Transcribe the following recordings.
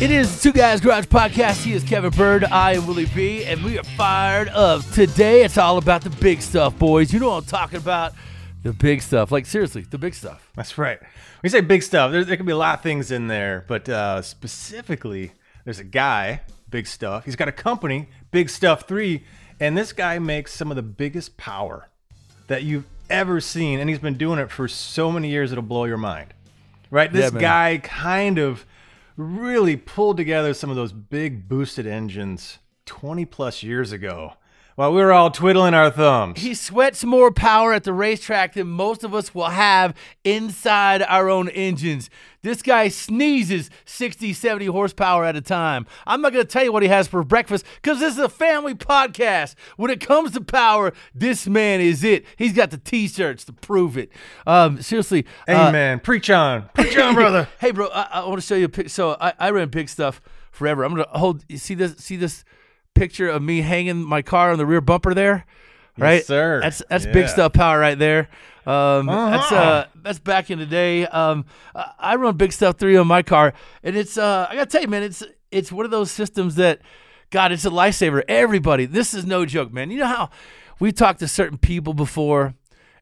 It is the Two Guys Garage Podcast. He is Kevin Byrd. I am Willie B. And we are fired up. Today, it's all about the big stuff, boys. You know what I'm talking about? The big stuff. Like, seriously, the big stuff. That's right. When you say big stuff, there, there can be a lot of things in there, but uh, specifically, there's a guy, Big Stuff. He's got a company, Big Stuff 3, and this guy makes some of the biggest power that you've ever seen, and he's been doing it for so many years it'll blow your mind. Right? This Yeah, guy kind of really pulled together some of those big boosted engines 20 plus years ago while we were all twiddling our thumbs. He sweats more power at the racetrack than most of us will have inside our own engines. This guy sneezes 60, 70 horsepower at a time. I'm not going to tell you what he has for breakfast because this is a family podcast. When it comes to power, this man is it. He's got the t shirts to prove it. Um, seriously. uh, Amen. Preach on. Preach on, brother. hey, bro, I, I want to show you a pic. So I, I ran big stuff forever. I'm gonna hold. You see this? See this picture of me hanging my car on the rear bumper there? Right, sir. That's that's big stuff power right there. Um, That's Uh-huh. uh, that's back in the day. Um, I I run big stuff three on my car, and it's uh, I gotta tell you, man, it's it's one of those systems that, God, it's a lifesaver. Everybody, this is no joke, man. You know how we talked to certain people before,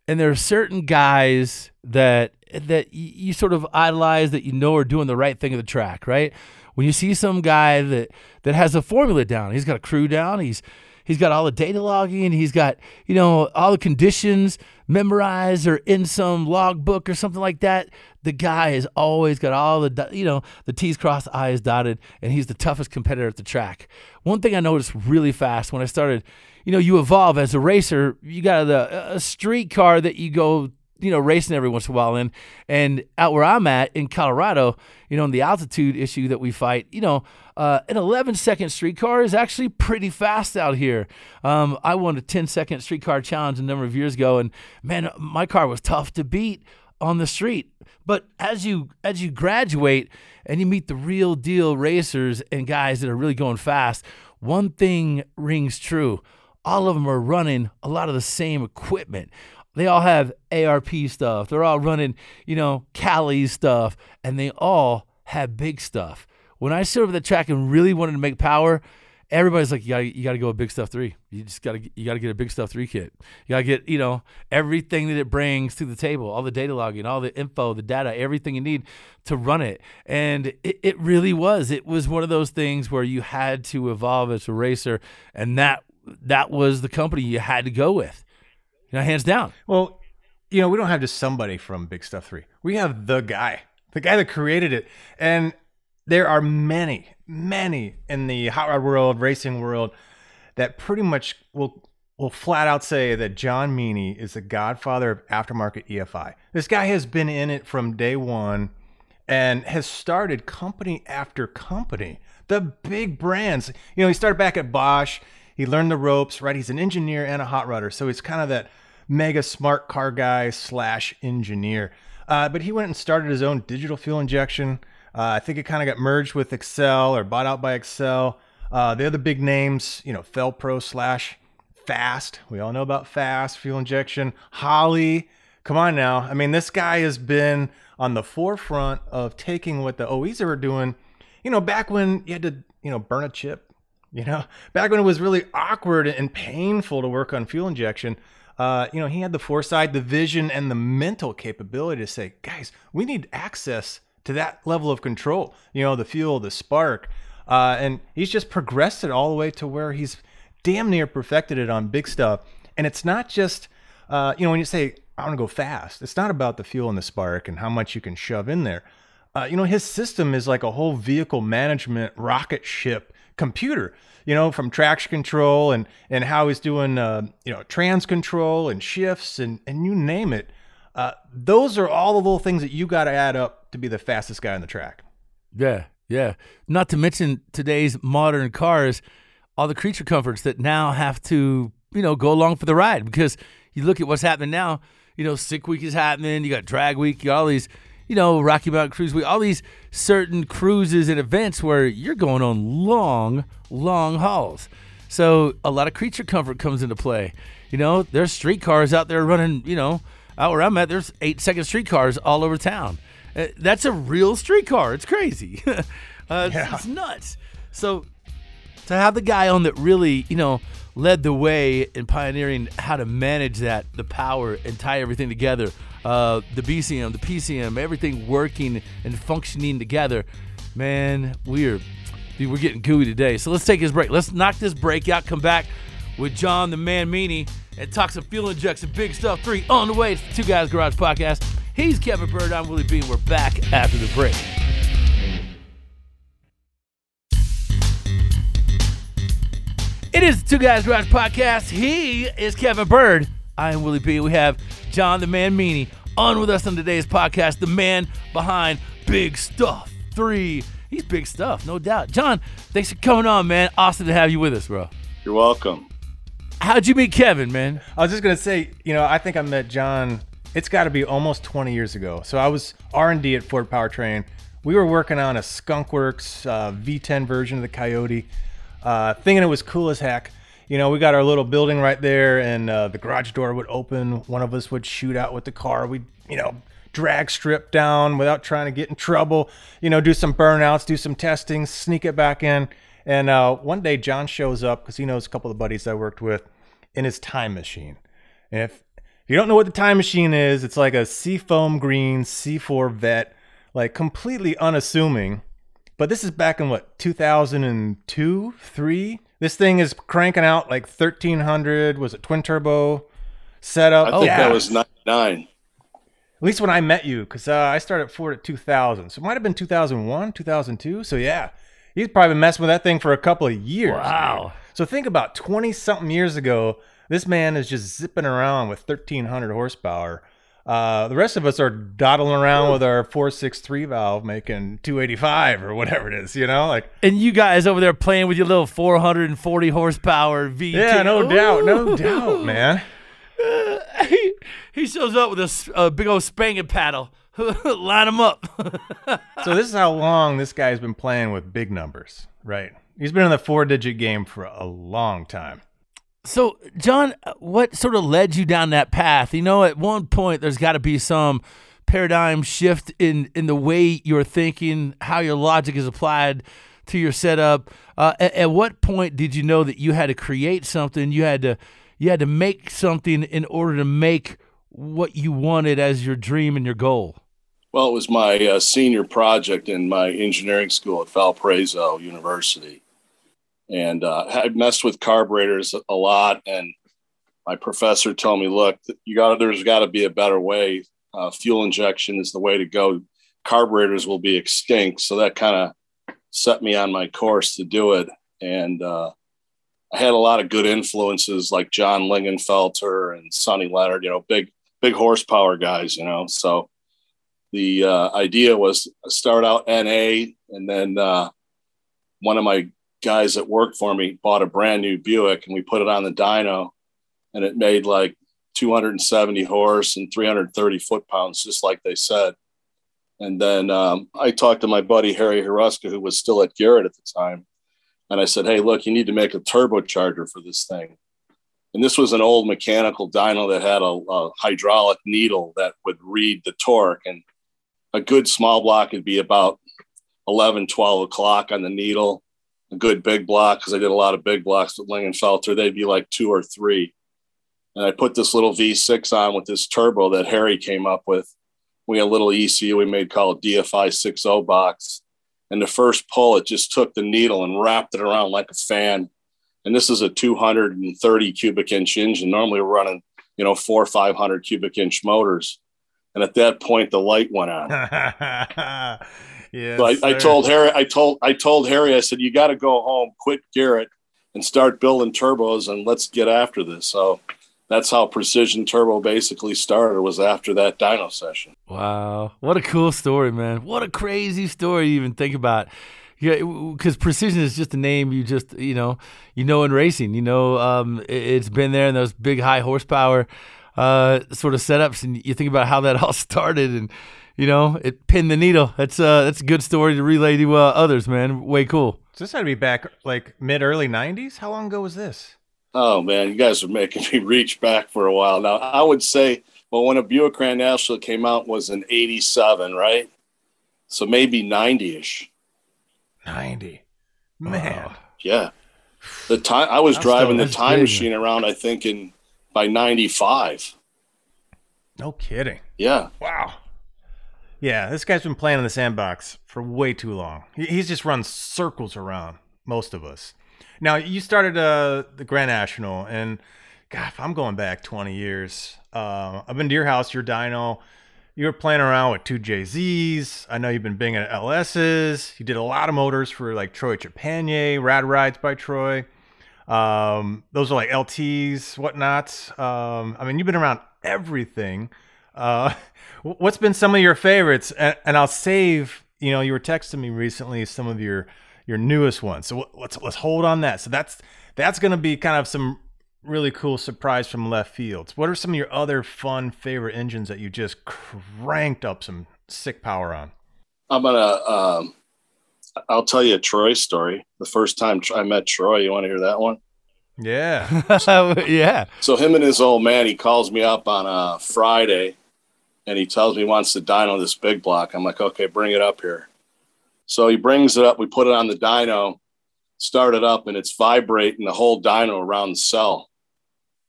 and there are certain guys that that you sort of idolize that you know are doing the right thing at the track, right? When you see some guy that that has a formula down, he's got a crew down, he's he's got all the data logging, he's got you know all the conditions memorized or in some logbook or something like that. The guy has always got all the you know the T's crossed, I's dotted, and he's the toughest competitor at the track. One thing I noticed really fast when I started, you know, you evolve as a racer. You got a, a street car that you go you know, racing every once in a while in. And out where I'm at in Colorado, you know, in the altitude issue that we fight, you know, uh, an 11 second streetcar is actually pretty fast out here. Um, I won a 10 second streetcar challenge a number of years ago, and man, my car was tough to beat on the street. But as you as you graduate and you meet the real deal racers and guys that are really going fast, one thing rings true. All of them are running a lot of the same equipment they all have ARP stuff. They're all running, you know, Callies stuff, and they all have big stuff. When I stood over the track and really wanted to make power, everybody's like, you gotta, you gotta go with Big Stuff Three. You just gotta, you gotta get a Big Stuff Three kit. You gotta get, you know, everything that it brings to the table, all the data logging, all the info, the data, everything you need to run it. And it, it really was. It was one of those things where you had to evolve as a racer, and that that was the company you had to go with. Hands down. Well, you know, we don't have just somebody from Big Stuff 3. We have the guy, the guy that created it. And there are many, many in the hot rod world, racing world, that pretty much will will flat out say that John Meaney is the godfather of aftermarket EFI. This guy has been in it from day one and has started company after company. The big brands. You know, he started back at Bosch. He learned the ropes, right? He's an engineer and a hot rodder. So he's kind of that mega smart car guy slash engineer. Uh, but he went and started his own digital fuel injection. Uh, I think it kind of got merged with Accel or bought out by Accel. Uh, the other big names, you know, Fel-Pro slash Fast. We all know about Fast fuel injection. Holley. Come on now. I mean, this guy has been on the forefront of taking what the OEs were doing. You know, back when you had to, you know, burn a chip. You know, back when it was really awkward and painful to work on fuel injection. Uh, you know, he had the foresight, the vision, and the mental capability to say, guys, we need access to that level of control. You know, the fuel, the spark. Uh, and he's just progressed it all the way to where he's damn near perfected it on big stuff. And it's not just, uh, you know, when you say, I want to go fast, it's not about the fuel and the spark and how much you can shove in there. Uh, you know, his system is like a whole vehicle management rocket ship computer, you know, from traction control and, and how he's doing, uh, you know, trans control and shifts and, and you name it. Uh, those are all the little things that you got to add up to be the fastest guy on the track. Yeah, yeah. Not to mention today's modern cars, all the creature comforts that now have to, you know, go along for the ride because you look at what's happening now. You know, sick week is happening. You got drag week. You got all these, you know, Rocky Mountain Cruise Week. All these certain cruises and events where you're going on long, long hauls. So a lot of creature comfort comes into play. You know, there's streetcars out there running. You know, out where I'm at, there's eight second streetcars all over town. Uh, that's a real streetcar. It's crazy. uh, yeah. it's, it's nuts. So to have the guy on that really, you know, led the way in pioneering how to manage that, the power, and tie everything together. Uh, the BCM, the PCM, everything working and functioning together. Man, we're dude, we're getting gooey today. So let's take this break. Let's knock this break out. Come back with John the Man Meaney and talk some fuel injection, big stuff. Three on the way. It's the Two Guys Garage Podcast. He's Kevin Byrd. I'm Willie Bean. We're back after the break. It is the Two Guys Garage Podcast. He is Kevin Byrd. I am Willie B. We have John the Man Meaney on with us on today's podcast, the man behind Big Stuff 3. He's big stuff, no doubt. John, thanks for coming on, man. Awesome to have you with us, bro. You're welcome. How'd you meet Kevin, man? I was just gonna say, you know, I think I met John. It's got to be almost 20 years ago. So I was R&D at Ford Powertrain. We were working on a Skunkworks uh, V10 version of the Coyote uh, thinking it was cool as heck. You know, we got our little building right there, and uh, the garage door would open. One of us would shoot out with the car. We'd, you know, drag strip down without trying to get in trouble. You know, do some burnouts, do some testing, sneak it back in. And uh, one day, John shows up because he knows a couple of buddies I worked with in his time machine. And if, if you don't know what the time machine is, it's like a seafoam green C4 vet, like completely unassuming but this is back in what 2002, three. This thing is cranking out like 1300. Was it twin turbo setup? I think yeah. that was 99. At least when I met you, because uh, I started Ford at 2000, so it might have been 2001, 2002. So yeah, he's probably been messing with that thing for a couple of years. Wow. So think about 20 something years ago, this man is just zipping around with 1300 horsepower uh, the rest of us are dawdling around with our 463 valve making 285 or whatever it is, you know? Like And you guys over there playing with your little 440 horsepower V. Yeah, no Ooh. doubt, no doubt, man. Uh, he, he shows up with a, a big old spanking paddle. Line him up. so this is how long this guy's been playing with big numbers, right? He's been in the four digit game for a long time. So, John, what sort of led you down that path? You know, at one point, there's got to be some paradigm shift in in the way you're thinking, how your logic is applied to your setup. Uh, at, at, what point did you know that you had to create something? You had to you had to make something in order to make what you wanted as your dream and your goal. Well, it was my uh, senior project in my engineering school at Valparaiso University and uh, I messed with carburetors a lot. And my professor told me, "Look, you got there's got to be a better way. Uh, fuel injection is the way to go. Carburetors will be extinct." So that kind of set me on my course to do it. And uh, I had a lot of good influences like John Lingenfelter and Sonny Leonard. You know, big big horsepower guys. You know, so the uh, idea was start out NA and then uh, one of my guys that worked for me bought a brand new Buick and we put it on the dyno and it made like 270 horse and 330 foot pounds, just like they said. And then um, I talked to my buddy Harry Hruska, who was still at Garrett at the time. And I said, Hey, look, you need to make a turbocharger for this thing. And this was an old mechanical dyno that had a, a hydraulic needle that would read the torque. And a good small block would be about 11, 12 o'clock on the needle. Good big block, because I did a lot of big blocks with Lingenfelter, they'd be like two or three. And I put this little V6 on with this turbo that Harry came up with. We had a little ECU we made called DFI 60 box. And the first pull, it just took the needle and wrapped it around like a fan. And this is a 230 cubic inch engine. Normally we're running, you know, four or 500 cubic inch motors. And at that point, the light went on. yeah. So I, I told Harry, I told, I told Harry, I said, you got to go home, quit Garrett, and start building turbos, and let's get after this. So that's how Precision Turbo basically started. Was after that dyno session. Wow, what a cool story, man! What a crazy story to even think about. Yeah, because precision is just a name you just you know you know in racing. You know, um, it, has been there in those big high horsepower uh, sort of setups, and you think about how that all started, and you know it pinned the needle. That's uh, that's a good story to relay to uh, others, man. Way cool. So this had to be back like mid early '90s. How long ago was this? Oh man, you guys are making me reach back for a while now. I would say, well, when a Buick Grand National came out was in '87, right? So maybe '90ish. '90, man. Wow. Yeah, the time I was driving the time big, machine around. I think in by '95. No kidding. Yeah. Wow. Yeah, this guy's been playing in the sandbox for way too long. He's just run circles around most of us. Now you started uh, the Grand National, and God, I'm going back 20 years. Uh, I've been to your house, your dyno. You were playing around with two JZs. I know you've been binging at LSs. You did a lot of motors for like Troy Trepanier, Rad Rides by Troy. Um, those are like LTs, whatnot. Um, I mean, you've been around everything. Uh, what's been some of your favorites? And, and I'll save. You know, you were texting me recently some of your your newest ones. So let's let's hold on that. So that's that's going to be kind of some really cool surprise from left fields. What are some of your other fun favorite engines that you just cranked up some sick power on? I'm gonna. Um, I'll tell you a Troy story. The first time I met Troy, you want to hear that one? Yeah, so, yeah. So him and his old man, he calls me up on a Friday, and he tells me he wants to dyno this big block. I'm like, okay, bring it up here. So he brings it up. We put it on the dyno, start it up, and it's vibrating the whole dyno around the cell.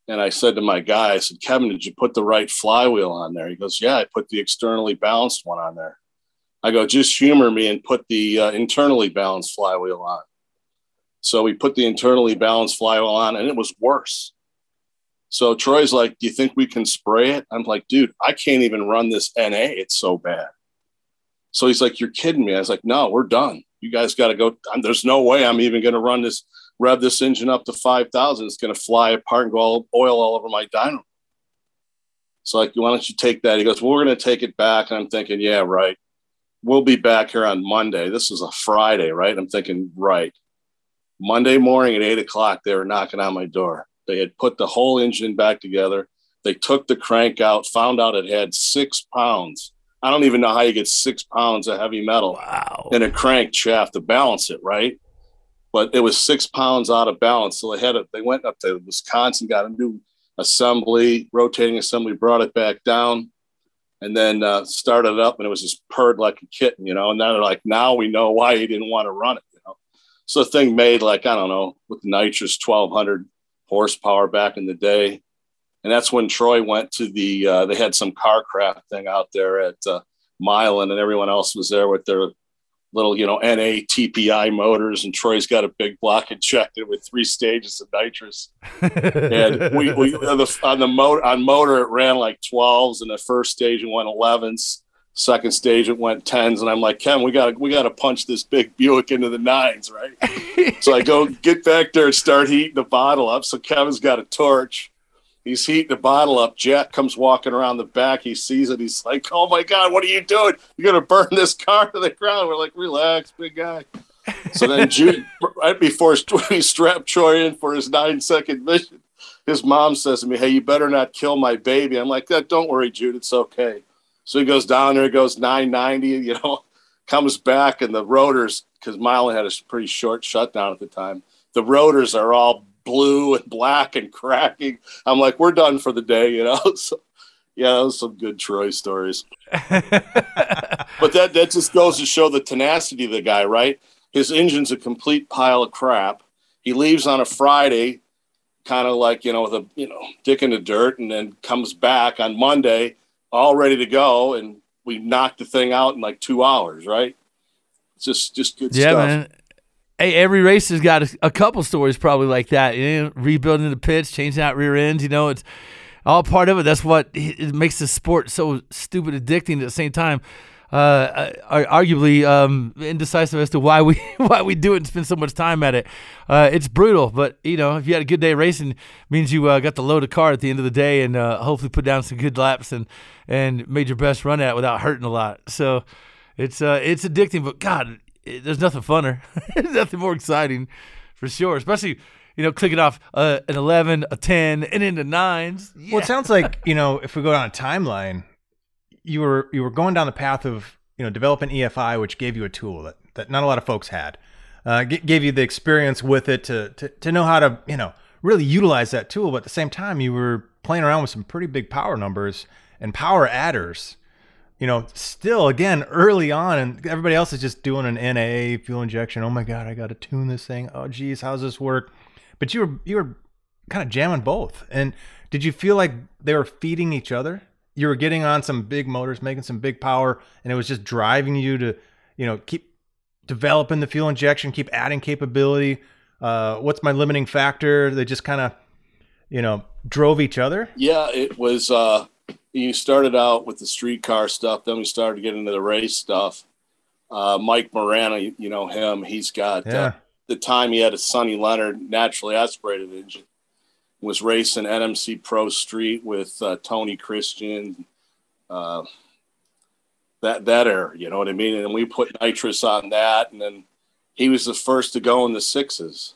And I said to my guy, I said, Kevin, did you put the right flywheel on there? He goes, Yeah, I put the externally balanced one on there. I go, just humor me and put the uh, internally balanced flywheel on. So we put the internally balanced flywheel on, and it was worse. So Troy's like, Do you think we can spray it? I'm like, Dude, I can't even run this NA. It's so bad. So he's like, You're kidding me. I was like, No, we're done. You guys got to go. There's no way I'm even going to run this, rev this engine up to 5,000. It's going to fly apart and go all, oil all over my dyno. So, like, why don't you take that? He goes, Well, we're going to take it back. And I'm thinking, Yeah, right. We'll be back here on Monday. This is a Friday, right? I'm thinking, Right. Monday morning at eight o'clock, they were knocking on my door. They had put the whole engine back together. They took the crank out, found out it had six pounds I don't even know how you get six pounds of heavy metal wow. in a crank shaft to balance it, right? But it was six pounds out of balance. So they had it, they went up to Wisconsin, got a new assembly, rotating assembly, brought it back down, and then uh, started it up, and it was just purred like a kitten, you know. And then they're like, now we know why he didn't want to run it, you know. So the thing made like, I don't know, with the nitrous 1200 horsepower back in the day and that's when Troy went to the. Uh, they had some car craft thing out there at uh, Milan, and everyone else was there with their little, you know, NA TPI motors, and Troy's got a big block injected with three stages of nitrous. and we, we on the on the motor on motor it ran like 12s, and the first stage it went 11s. Second stage it went tens, and I'm like, Ken, we got to we got to punch this big Buick into the nines, right? so I go get back there and start heating the bottle up. So Kevin's got a torch He's heating the bottle up. Jack comes walking around the back. He sees it. He's like, "Oh my god, what are you doing? You're gonna burn this car to the ground." We're like, "Relax, big guy." So then, Jude, right before we strapped Troy in for his nine second mission, his mom says to me, "Hey, you better not kill my baby." I'm like, that "Don't worry, Jude. It's okay." So he goes down there, goes 990, you know, comes back, and the rotors, because Milan had a pretty short shutdown at the time, the rotors are all blue and black and cracking. I'm like, we're done for the day, you know. So, yeah, those some good Troy stories. but that that just goes to show the tenacity of the guy, right? His engine's a complete pile of crap. He leaves on a Friday, kind of like you know, with a you know, dick in the dirt, and then comes back on Monday all ready to go, and we knocked the thing out in like two hours, right? It's just just good yeah, stuff. man. Hey, every race has got a, a, couple stories probably like that. You know, rebuilding the pits, changing out rear ends. You know, it's all part of it. That's what it makes the sport so stupid addicting. At the same time, uh, arguably um, indecisive as to why we why we do it and spend so much time at it. Uh, it's brutal, but you know, if you had a good day racing, means you uh, got to load a car at the end of the day, and uh, hopefully put down some good laps and and made your best run at it without hurting a lot. So it's uh, it's addicting, but God, it, there's nothing funner, there's nothing more exciting, for sure. Especially you know, clicking off uh, an 11, a 10, and into nines. Yeah. Well, it sounds like, you know, if we go down a timeline, you were you were going down the path of you know developing EFI, which gave you a tool that, that not a lot of folks had. Uh, g- gave you the experience with it to, to to know how to you know really utilize that tool. But at the same time, you were playing around with some pretty big power numbers and power adders. You know, still again early on, and everybody else is just doing an NA fuel injection. Oh my god, I got to tune this thing. Oh geez, how's this work? But you were you were kind of jamming both. And did you feel like they were feeding each other? You were getting on some big motors, making some big power, and it was just driving you to, you know, keep developing the fuel injection, keep adding capability. Uh, what's my limiting factor? They just kind of, you know, drove each other. Yeah, it was. Uh, you started out with the streetcar stuff, then we started to get into the race stuff. Uh, Mike Morana, you, you, know him. He's got uh, yeah. the time he had a Sonny Leonard naturally aspirated engine was racing NMC Pro Street with uh, Tony Christian, uh, that that era. You know what I mean? And we put nitrous on that, and then he was the first to go in the sixes.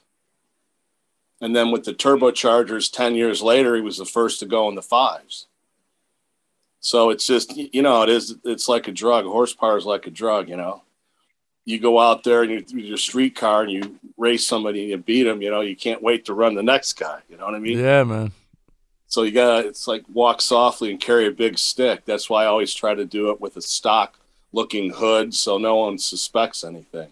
And then with the turbochargers, ten years later, he was the first to go in the fives. So it's just you know it is it's like a drug. Horsepower is like a drug. You know you go out there and you your street car and you race somebody and you beat them, you know, you can't wait to run the next guy. You know what I mean? Yeah, man. So you gotta, it's like walk softly and carry a big stick. That's why I always try to do it with a stock looking hood so no one suspects anything.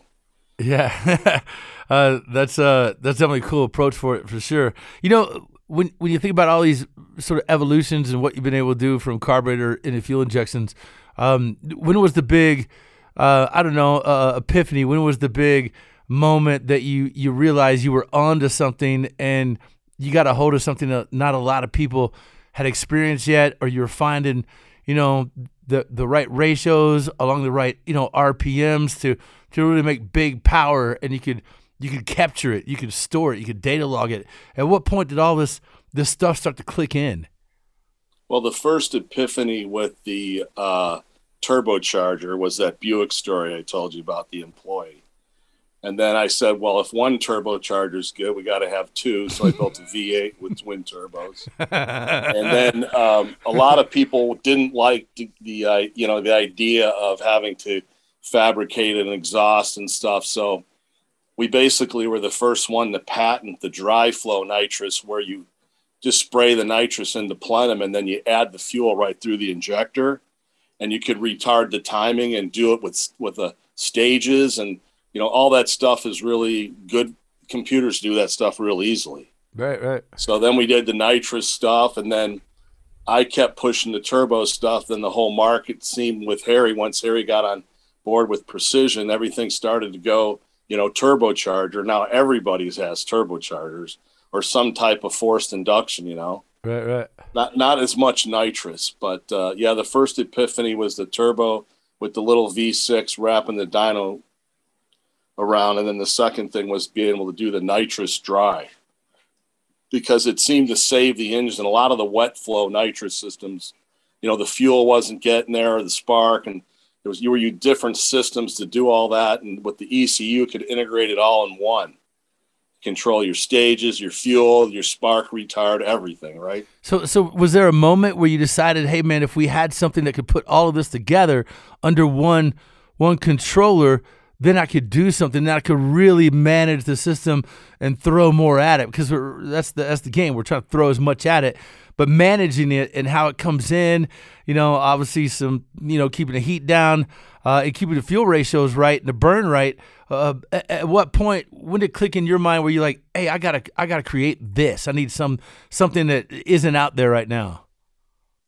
Yeah, uh, that's uh, that's definitely a cool approach for it for sure. You know, when when you think about all these sort of evolutions and what you've been able to do from carburetor into fuel injections, um, when was the big uh, I don't know, uh, epiphany? When was the big moment that you you realized you were onto something and you got a hold of something that not a lot of people had experienced yet, or you're finding, you know, the the right ratios along the right, you know, RPMs to to really make big power, and you could you could capture it, you could store it, you could data log it. At what point did all this this stuff start to click in? Well, the first epiphany with the uh, turbocharger was that Buick story I told you about the employee. And then I said, well, if one turbocharger is good, we got to have two. So I built a V8 with twin turbos. and then um, a lot of people didn't like the, the uh, you know the idea of having to fabricate an exhaust and stuff. So we basically were the first one to patent the dry flow nitrous, where you just spray the nitrous into plenum and then you add the fuel right through the injector and you could retard the timing and do it with with the stages and you know all that stuff is really good. Computers do that stuff real easily. Right right. So then we did the nitrous stuff and then i kept pushing the turbo stuff. Then the whole market seemed with harry once harry got on board with precision everything started to go you know turbocharger. Now everybody's has turbochargers or some type of forced induction you know Right, right. Not not as much nitrous, but uh, yeah, the first epiphany was the turbo with the little V6 wrapping the dyno around, and then the second thing was being able to do the nitrous dry because it seemed to save the engine. A lot of the wet flow nitrous systems, you know, the fuel wasn't getting there, the spark, and there was you were you different systems to do all that, and with the ECU could integrate it all in one control your stages, your fuel, your spark retard, everything, right? So, so was there a moment where you decided, hey, man, if we had something that could put all of this together under one one controller, then I could do something. that I could really manage the system and throw more at it because that's the that's the game. We're trying to throw as much at it, but managing it and how it comes in. You know, obviously some you know keeping the heat down uh, and keeping the fuel ratios right and the burn right. Uh, at, at, what point when did it click in your mind where you're like, hey, I gotta I gotta create this. I need some something that isn't out there right now.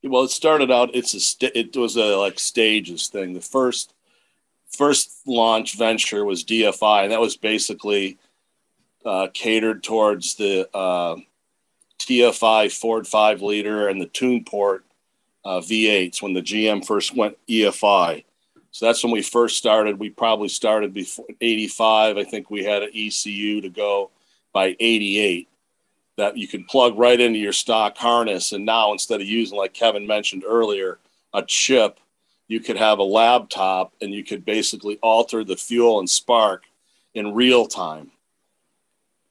Well, it started out. It's a st- it was a like stages thing. The first first launch venture was DFI, and that was basically uh, catered towards the uh, TFI Ford five liter and the Tuneport uh, V8s when the GM first went EFI. So that's when we first started. We probably started before 85. I think we had an ECU to go by 88 that you could plug right into your stock harness. And now instead of using, like Kevin mentioned earlier, a chip, you could have a laptop and you could basically alter the fuel and spark in real time.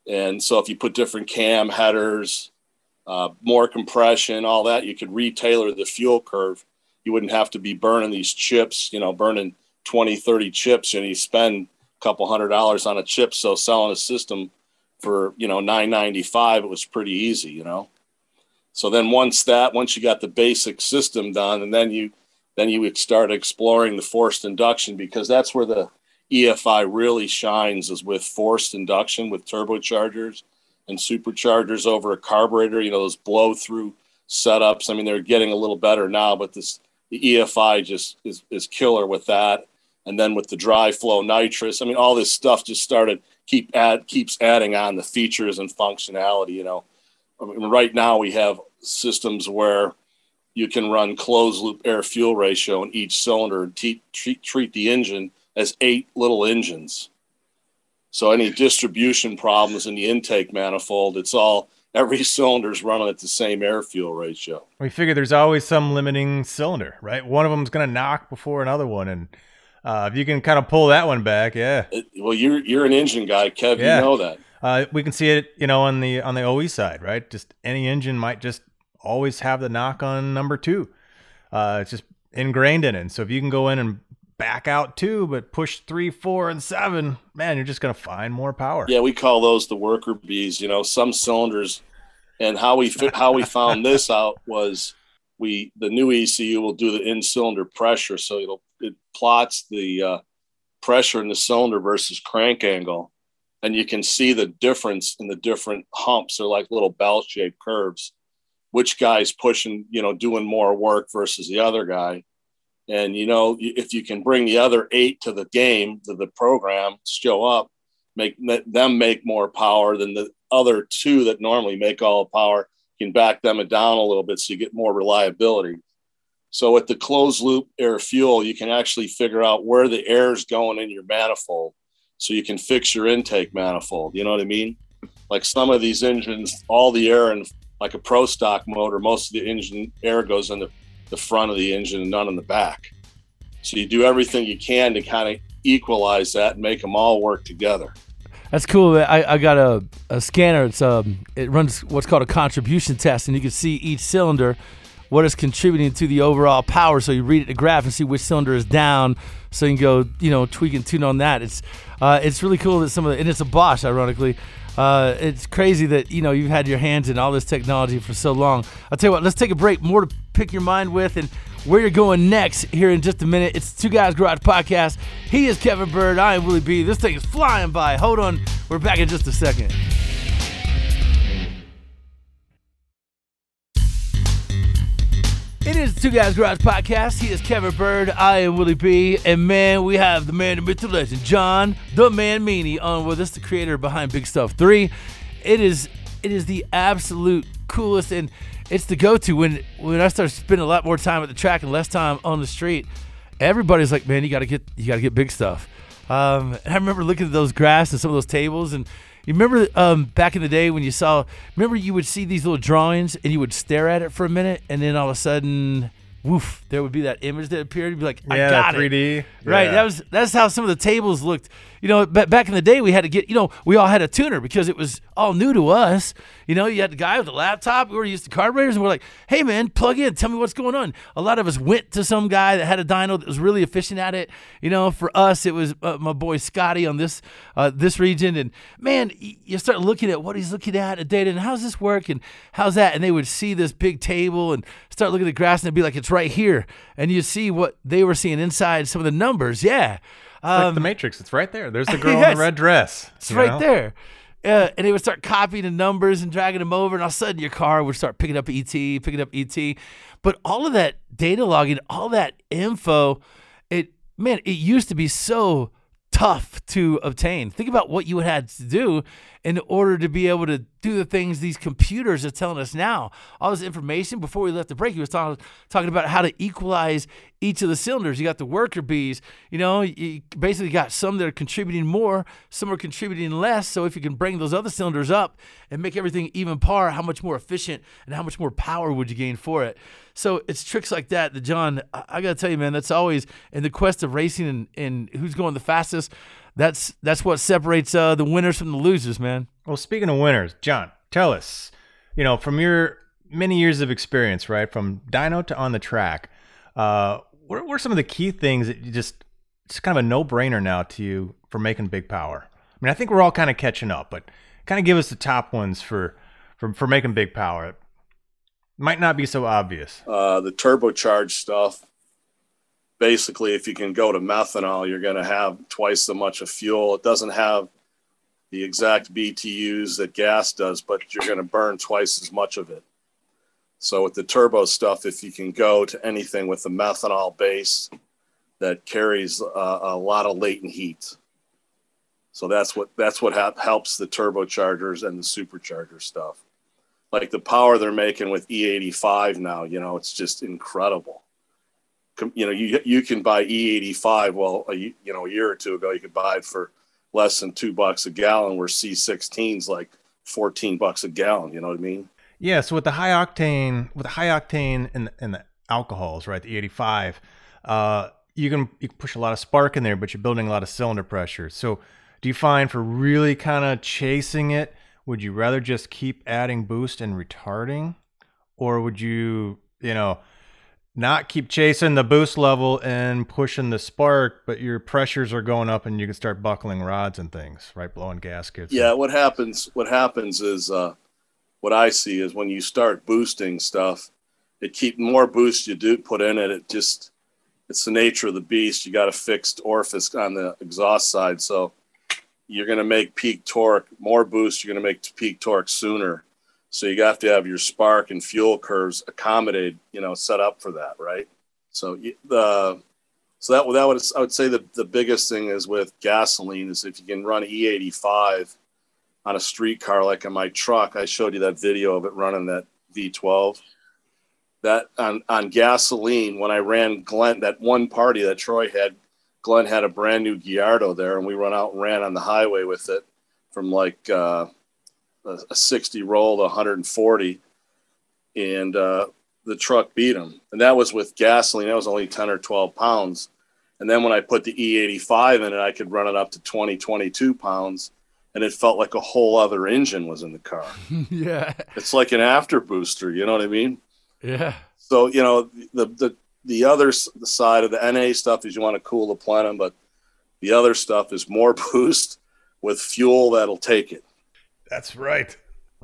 And so if you put different cam headers, uh, more compression, all that, you could retailor the fuel curve you wouldn't have to be burning these chips, you know, burning 20, 30 chips and you spend a couple hundred dollars on a chip. So selling a system for, you know, 995, it was pretty easy, you know? So then once that, once you got the basic system done and then you, then you would start exploring the forced induction because that's where the EFI really shines is with forced induction with turbochargers and superchargers over a carburetor, you know, those blow through setups. I mean, they're getting a little better now, but this the EFI just is, is killer with that. And then with the dry flow nitrous, I mean, all this stuff just started keep add keeps adding on the features and functionality. You know, I mean, right now we have systems where you can run closed loop air fuel ratio in each cylinder and treat, treat the engine as eight little engines. So any distribution problems in the intake manifold, it's all every cylinder's running at the same air fuel ratio. We figure there's always some limiting cylinder, right? One of them's going to knock before another one, and uh, if you can kind of pull that one back, yeah. It, well, you're you're an engine guy, Kev. Yeah. You know that. Uh, we can see it, you know, on the on the OE side, right? Just any engine might just always have the knock on number two. Uh, it's just ingrained in it. So if you can go in and back out two, but push three, four, and seven, man, you're just going to find more power. Yeah, we call those the worker bees. You know, some cylinders, and how we how we found this out was we the new ECU will do the in cylinder pressure, so it'll it plots the uh, pressure in the cylinder versus crank angle, and you can see the difference in the different humps. They're like little bell shaped curves. Which guy's pushing, you know, doing more work versus the other guy and you know, if you can bring the other eight to the game, to the program, show up, make them make more power than the other two that normally make all the power. You can back them down a little bit so you get more reliability. So with the closed loop air fuel, you can actually figure out where the air is going in your manifold, so you can fix your intake manifold. You know what I mean? Like some of these engines, all the air in like a pro stock motor, most of the engine air goes in the the front of the engine and none in the back. So you do everything you can to kind of equalize that and make them all work together. That's cool. I, I got a, a scanner. It's um it runs what's called a contribution test, and you can see each cylinder what is contributing to the overall power. So you read it the graph and see which cylinder is down, so you can go you know tweak and tune on that. It's uh, it's really cool that some of the and it's a Bosch, ironically. Uh, it's crazy that you know you've had your hands in all this technology for so long. I'll tell you what. Let's take a break. More to pick your mind with and where you're going next here in just a minute. It's Two Guys Garage Podcast. He is Kevin Byrd. I am Willie B. This thing is flying by. Hold on. We're back in just a second. It is the Two Guys Garage Podcast. He is Kevin Byrd. I am Willie B. And man, we have the man, the myth, the legend, John the Man Meaney on with us, the creator behind Big Stuff 3. It is it is the absolute coolest and it's the go-to when when I start spending a lot more time at the track and less time on the street. Everybody's like, "Man, you got to get you got to get big stuff." Um, I remember looking at those grass and some of those tables, and you remember um, back in the day when you saw. Remember, you would see these little drawings and you would stare at it for a minute, and then all of a sudden, woof, there would be that image that appeared. You'd be like, I yeah, got that it. 3D. Right. Yeah. That was that's how some of the tables looked. You know, ba- back in the day, we had to get. You know, we all had a tuner because it was all new to us. You know, you had the guy with the laptop. We were used to carburetors, and we're like, "Hey, man, plug in. Tell me what's going on." A lot of us went to some guy that had a dyno that was really efficient at it. You know, for us, it was uh, my boy Scotty on this uh, this region, and man, you start looking at what he's looking at, at data, and how's this work, and how's that, and they would see this big table and start looking at the grass, and it'd be like it's right here, and you see what they were seeing inside some of the numbers. Yeah. It's like Um, the Matrix. It's right there. There's the girl in the red dress. it's right know? there. Uh, and they would start copying the numbers and dragging them over, and all of a sudden your car would start picking up ET, picking up ET. But all of that data logging, all that info, it man, it used to be so tough to obtain. Think about what you had to do in order to be able to do the things these computers are telling us now. All this information before we left the break, he was talking talking about how to equalize each of the cylinders. You got the worker bees, you know, you basically got some that are contributing more, some are contributing less. So if you can bring those other cylinders up and make everything even par, how much more efficient and how much more power would you gain for it? So it's tricks like that that John, I, I gotta tell you, man, that's always in the quest of racing and, and who's going the fastest. That's that's what separates uh, the winners from the losers, man. Well, speaking of winners, John, tell us, you know, from your many years of experience, right, from dyno to on the track, uh, what what are some of the key things that you just it's kind of a no brainer now to you for making big power? I mean, I think we're all kind of catching up, but kind of give us the top ones for for for making big power. It Might not be so obvious. uh, the turbocharged stuff. Basically, if you can go to methanol, you're going to have twice the much of fuel. It doesn't have the exact BTUs that gas does, but you're going to burn twice as much of it. So with the turbo stuff, if you can go to anything with a methanol base that carries uh, a lot of latent heat, so that's what that's what ha- helps the turbochargers and the supercharger stuff like the power they're making with E85 now, you know, it's just incredible. You know, you you can buy E85. Well, a, you know, a year or two ago, you could buy it for less than two bucks a gallon, where C16's like 14 bucks a gallon. You know what I mean? Yeah, so with the high octane, with the high octane and the, and the alcohols, right, the E85, uh, you can you can push a lot of spark in there, but you're building a lot of cylinder pressure. So, do you find for really kind of chasing it, would you rather just keep adding boost and retarding, or would you, you know, not keep chasing the boost level and pushing the spark, but your pressures are going up and you can start buckling rods and things, right, blowing gaskets. Yeah. What happens? What happens is uh, what I see is when you start boosting stuff, it keep more boost you do put in it. It just it's the nature of the beast. You got a fixed orifice on the exhaust side, so you're going to make peak torque more boost. You're going to make peak torque sooner. So you have to have your spark and fuel curves accommodate, you know, set up for that, right? So the so that that would I would say the the biggest thing is with gasoline is if you can run E85 on a street car like in my truck. I showed you that video of it running that V12. That on on gasoline when I ran Glenn that one party that Troy had, Glenn had a brand new Gallardo there, and we run out and ran on the highway with it from like uh, a, a 60 roll to 140, and uh, the truck beat him. And that was with gasoline. That was only 10 or 12 pounds. And then when I put the E85 in it, I could run it up to 20, 22 pounds. And it felt like a whole other engine was in the car. yeah. It's like an after booster. You know what I mean? Yeah. So, you know, the, the, the other the side of the NA stuff is you want to cool the plenum, but the other stuff is more boost with fuel that'll take it. That's right.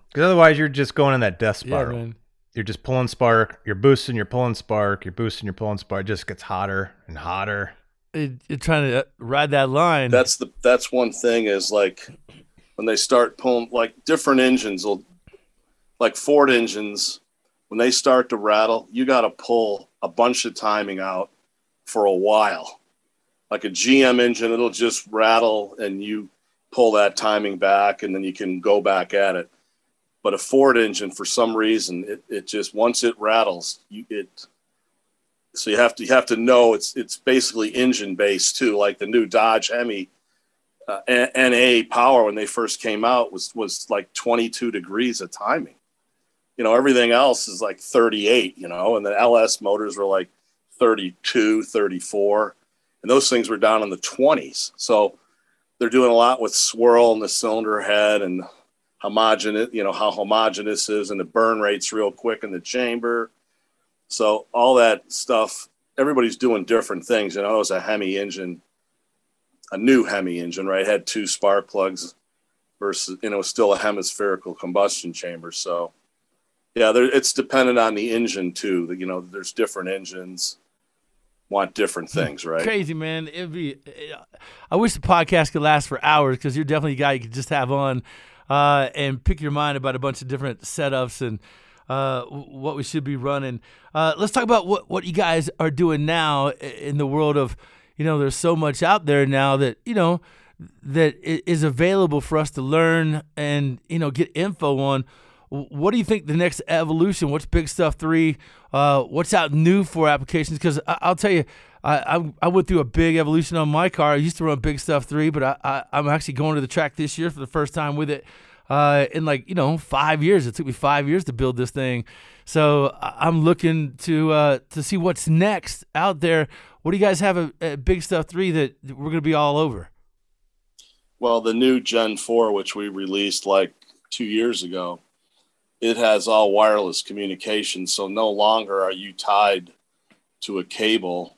Because otherwise, you're just going in that death Yeah, spiral. man. you're just pulling spark. You're boosting. You're pulling spark. You're boosting. You're pulling spark. It just gets hotter and hotter. It, you're trying to uh, ride that line. That's the that's one thing is like when they start pulling like different engines will like Ford engines when they start to rattle, you got to pull a bunch of timing out for a while. Like a GM engine, it'll just rattle and you pull that timing back and then you can go back at it. But a Ford engine, for some reason, it, it just once it rattles, you it so you have to you have to know it's it's basically engine based too. Like the new Dodge Hemi uh, NA power when they first came out was was like 22 degrees of timing. you know, everything else is like 38, you know, and the LS motors were like 32, 34, and those things were down in the 20s. So they're doing a lot with swirl in the cylinder head and homogeneous, you know, how homogenous is and the burn rates real quick in the chamber. So all that stuff, everybody's doing different things. You know, it was a Hemi engine, a new Hemi engine, right? It had two spark plugs versus, you know, still a hemispherical combustion chamber. So yeah, there, it's dependent on the engine too. You know, there's different engines want different things, right? Crazy, man. It'd be. I wish the podcast could last for hours because you're definitely a guy you could just have on uh, and pick your mind about a bunch of different setups and uh, what we should be running. Uh, let's talk about what what you guys are doing now in the world of. You know, there's so much out there now that you know that is available for us to learn and you know get info on what do you think the next evolution? What's Big Stuff Three? Uh, what's out new for applications? Because I- will tell you, I-, I, I went through a big evolution on my car. I used to run Big Stuff Three, but I, I am actually going to the track this year for the first time with it. Uh, in like you know five years, it took me five years to build this thing. So I'm looking to uh, to see what's next out there. What do you guys have at Big Stuff Three that we're going to be all over? Well, the new Gen Four, which we released like two years ago, it has all wireless communication. So no longer are you tied to a cable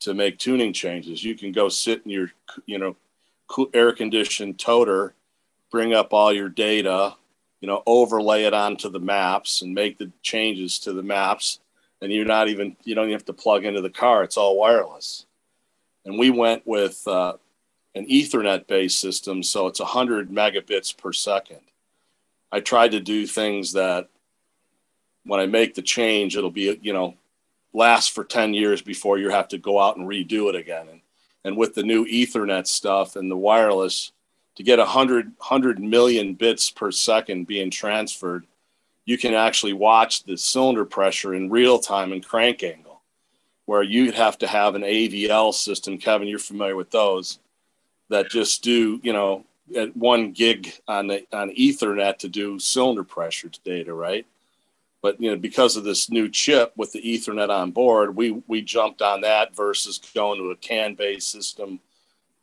to make tuning changes. You can go sit in your, you know, air conditioned toter, bring up all your data, you know, overlay it onto the maps and make the changes to the maps. And you're not even, you don't even have to plug into the car. It's all wireless. And we went with uh, an Ethernet based system. So it's 100 megabits per second. I tried to do things that when I make the change, it'll be, you know, last for 10 years before you have to go out and redo it again. And, and with the new Ethernet stuff and the wireless, to get 100, 100 million bits per second being transferred, you can actually watch the cylinder pressure in real time and crank angle, where you'd have to have an AVL system. Kevin, you're familiar with those that just do, you know, at one gig on the, on Ethernet to do cylinder pressure data, right? But you know, because of this new chip with the Ethernet on board, we we jumped on that versus going to a CAN-based system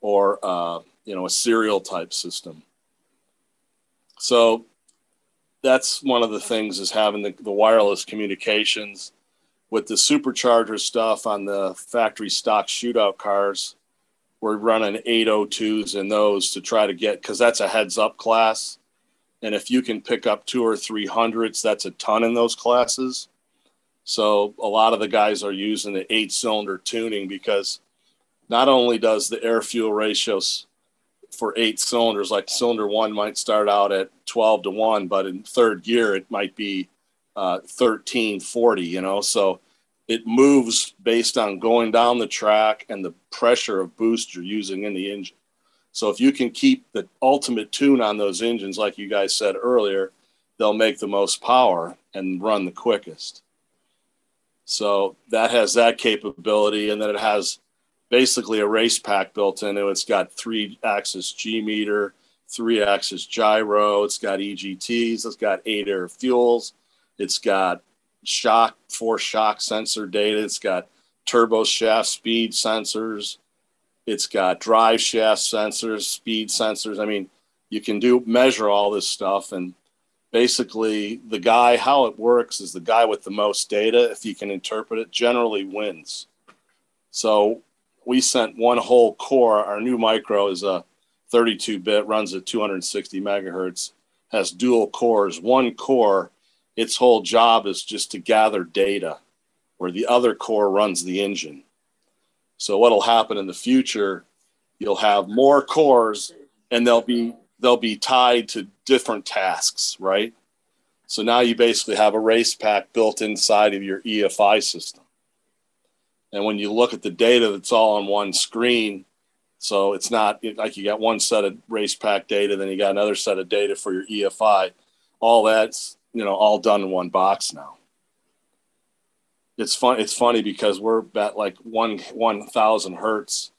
or uh, you know a serial type system. So that's one of the things is having the, the wireless communications with the supercharger stuff on the factory stock shootout cars we're running 802s in those to try to get because that's a heads up class. And if you can pick up two or three hundreds that's a ton in those classes. So a lot of the guys are using the eight cylinder tuning because not only does the air fuel ratios for eight cylinders like cylinder one might start out at 12 to 1 but in third gear it might be uh, 13 40 you know? So it moves based on going down the track and the pressure of boost you're using in the engine. So if you can keep the ultimate tune on those engines, like you guys said earlier, they'll make the most power and run the quickest. So that has that capability, and then it has basically a race pack built in it. It's got three axis G meter, three axis gyro, it's got EGTs, it's got eight air fuels, it's got shock force shock sensor data. It's got turbo shaft speed sensors. It's got drive shaft sensors, speed sensors. I mean, you can do measure all this stuff and basically the guy how it works is the guy with the most data if you can interpret it generally wins so we sent one whole core our new micro is a 32 bit runs at 260 megahertz has dual cores one core its whole job is just to gather data where the other core runs the engine. So what'll happen in the future, you'll have more cores and they'll be they'll be tied to different tasks, right? So now you basically have a race pack built inside of your EFI system. And when you look at the data that's all on one screen, so it's not like you got one set of race pack data, then you got another set of data for your EFI. All that's you know all done in one box now it's fun it's funny because we're at like one one thousand hertz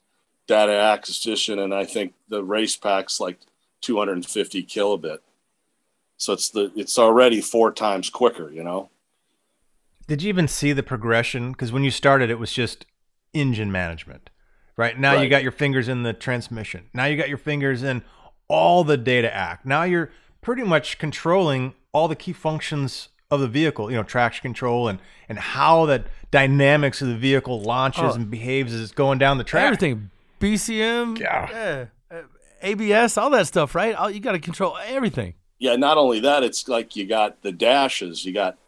data acquisition and i think the race pack's like 250 kilobit So it's the it's already four times quicker, you know. Did you even see the progression? Because when you started, it was just engine management, right? Now you got your fingers in the transmission. Now you got your fingers in all the data act. Now you're pretty much controlling all the key functions of the vehicle, you know, traction control and and how that dynamics of the vehicle launches Oh. and behaves as it's going down the track. Everything, BCM, Yeah. uh, ABS, all that stuff, right? All, you got to control everything. Yeah, not only that, it's like you got the dashes. You got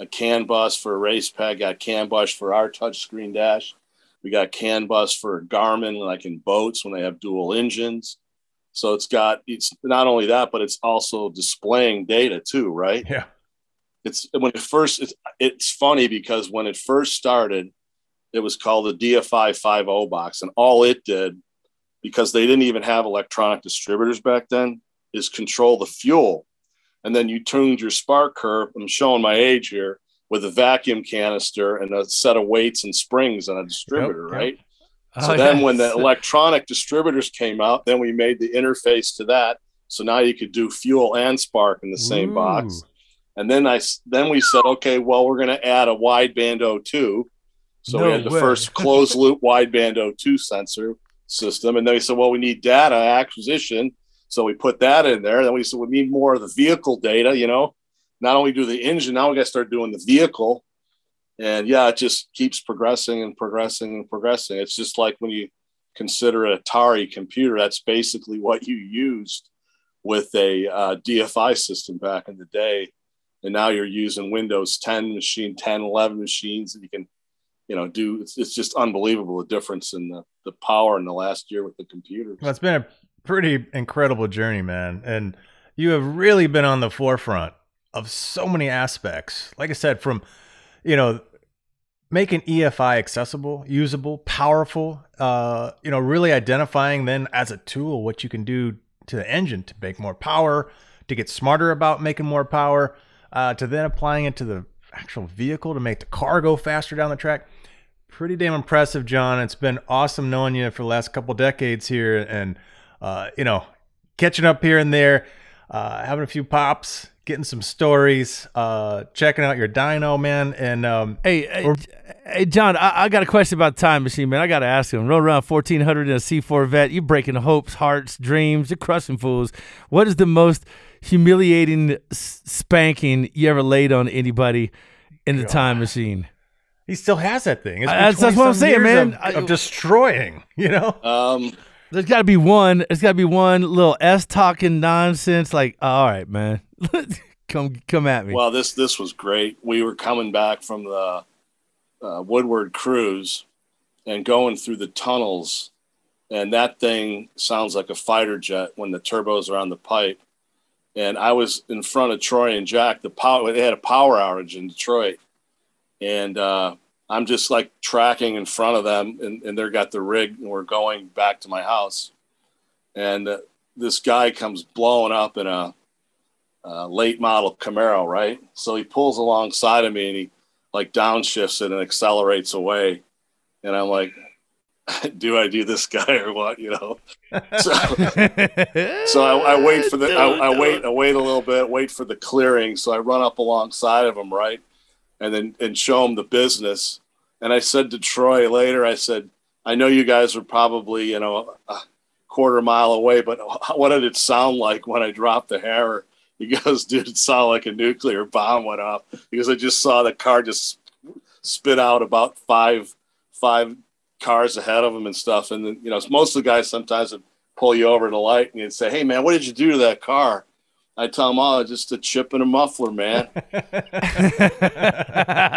a CAN bus for a race pack, got CAN bus for our touchscreen dash. We got CAN bus for Garmin, like in boats when they have dual engines. So it's got it's not only that, but it's also displaying data too, right? Yeah. It's when it first it's, it's funny because when it first started, it was called the DFI 50 box, and all it did, because they didn't even have electronic distributors back then, is control the fuel. And then you tuned your spark curve. I'm showing my age here with a vacuum canister and a set of weights and springs and a distributor, yep. right? Oh, so Oh, then yeah. when the electronic distributors came out, then we made the interface to that. So now you could do fuel and spark in the same box. And then I then we said, okay, well, we're going to add a wideband O2. So No we had the way. first closed loop wideband O2 sensor system. And then we said, well, we need data acquisition. So we put that in there. Then we said, we need more of the vehicle data, you know, not only do the engine, now we got to start doing the vehicle. And yeah, it just keeps progressing and progressing and progressing. It's just like when you consider an Atari computer, that's basically what you used with a uh, DFI system back in the day. And now you're using Windows 10 machine, 10, 11 machines that you can, you know, do. It's, it's just unbelievable the difference in the, the power in the last year with the computers. Well, it's been a pretty incredible journey, man. And you have really been on the forefront of so many aspects. Like I said, from, you know, making EFI accessible, usable, powerful, uh, you know, really identifying then as a tool what you can do to the engine to make more power, to get smarter about making more power, uh, to then applying it to the actual vehicle to make the car go faster down the track. Pretty damn impressive, John. It's been awesome knowing you for the last couple decades here and, uh, you know, catching up here and there, uh, having a few pops, getting some stories, uh, checking out your dyno, man. And, um, Hey, hey, hey, John, I, I got a question about time machine, man. I got to ask him. Roll around 1400 in a C4 vet. You're breaking hopes, hearts, dreams. You're crushing fools. What is the most humiliating spanking you ever laid on anybody in the time machine? he still has that thing. It's been That's- that's what I'm saying, man. Of, I- of destroying, you know? Um, There's got to be one. There's got to be one little S talking nonsense. Like, all right, man, come come at me. Well, this this was great. We were coming back from the uh, Woodward cruise and going through the tunnels, and that thing sounds like a fighter jet when the turbos are on the pipe. And I was in front of Troy and Jack. The power they had a power outage in Detroit, and uh, I'm just like tracking in front of them, and, and they're got the rig, and we're going back to my house, and uh, this guy comes blowing up in a uh, late model Camaro, right? So he pulls alongside of me and he like downshifts it and accelerates away. And I'm like, do I do this guy or what? You know? So, so I, I wait for the, I, I wait, I wait a little bit, wait for the clearing. So I run up alongside of him, right? And then, and show them the business. And I said to Troy later, I said, I know you guys were probably, you know, a quarter mile away, but what did it sound like when I dropped the hammer? He goes, dude, it sounded like a nuclear bomb went off because I just saw the car just spit out about five five cars ahead of him and stuff. And then, you know, most of the guys sometimes would pull you over to light and say, Hey man, what did you do to that car? I tell them, oh, just a chip and a muffler, man.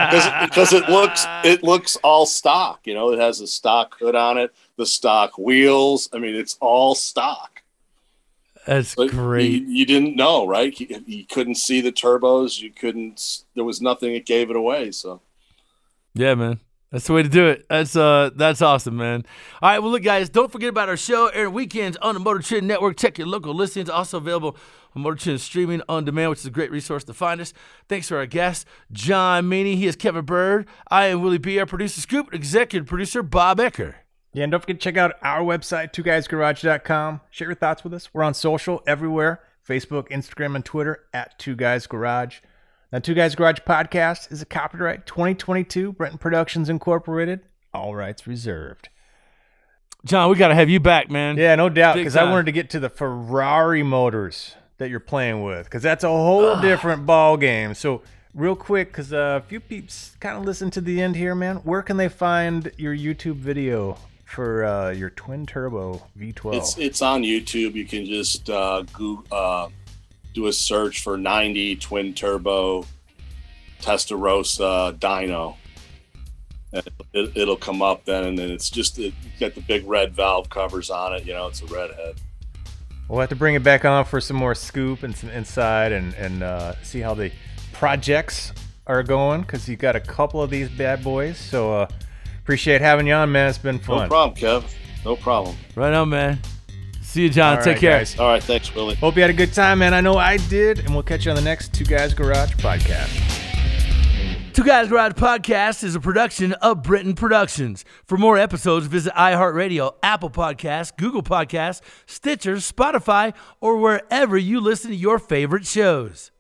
Because because it looks it looks all stock, you know, it has a stock hood on it, the stock wheels. I mean, it's all stock. That's But great. You, you didn't know, right? You, you couldn't see the turbos. You couldn't. There was nothing that gave it away. So Yeah, man. That's the way to do it. That's uh that's awesome, man. All right, well look guys, don't forget about our show airing weekends on the Motor Trend Network. Check your local listings. Also available on Motor Trend streaming on demand, which is a great resource to find us. Thanks to our guest, John Meaney. He is Kevin Byrd. I am Willie B, our producer Scoop, executive producer Bob Ecker. Yeah, and don't forget to check out our website, two guys twoguysgarage.com. Share your thoughts with us. We're on social everywhere Facebook, Instagram, and Twitter at Two Guys Garage. Now, Two Guys Garage podcast is a copyright 2022 Brenton Productions Incorporated. All rights reserved. John, we got to have you back, man. Yeah, no doubt. Because I wanted to get to the Ferrari motors that you're playing with, because that's a whole different ball game. So, real quick, because uh, a few peeps kind of listen to the end here, man. Where can they find your YouTube video for uh, your twin turbo V12? It's it's on YouTube. You can just uh, Google, uh, do a search for 90 twin turbo Testarossa dyno. And it, it'll come up then, and then it's just it, got the big red valve covers on it. You know, it's a redhead. We'll have to bring it back on for some more scoop and some inside and and uh, see how the projects are going because you got a couple of these bad boys. So uh, appreciate having you on, man. It's been fun. No problem, Kev. No problem. Right on, man. See you, John. All Take right, care. guys. All right, thanks, Willie. Hope you had a good time, man. I know I did, and we'll catch you on the next Two Guys Garage podcast. Two Guys Garage Podcast is a production of Britain Productions. For more episodes, visit iHeartRadio, Apple Podcasts, Google Podcasts, Stitcher, Spotify, or wherever you listen to your favorite shows.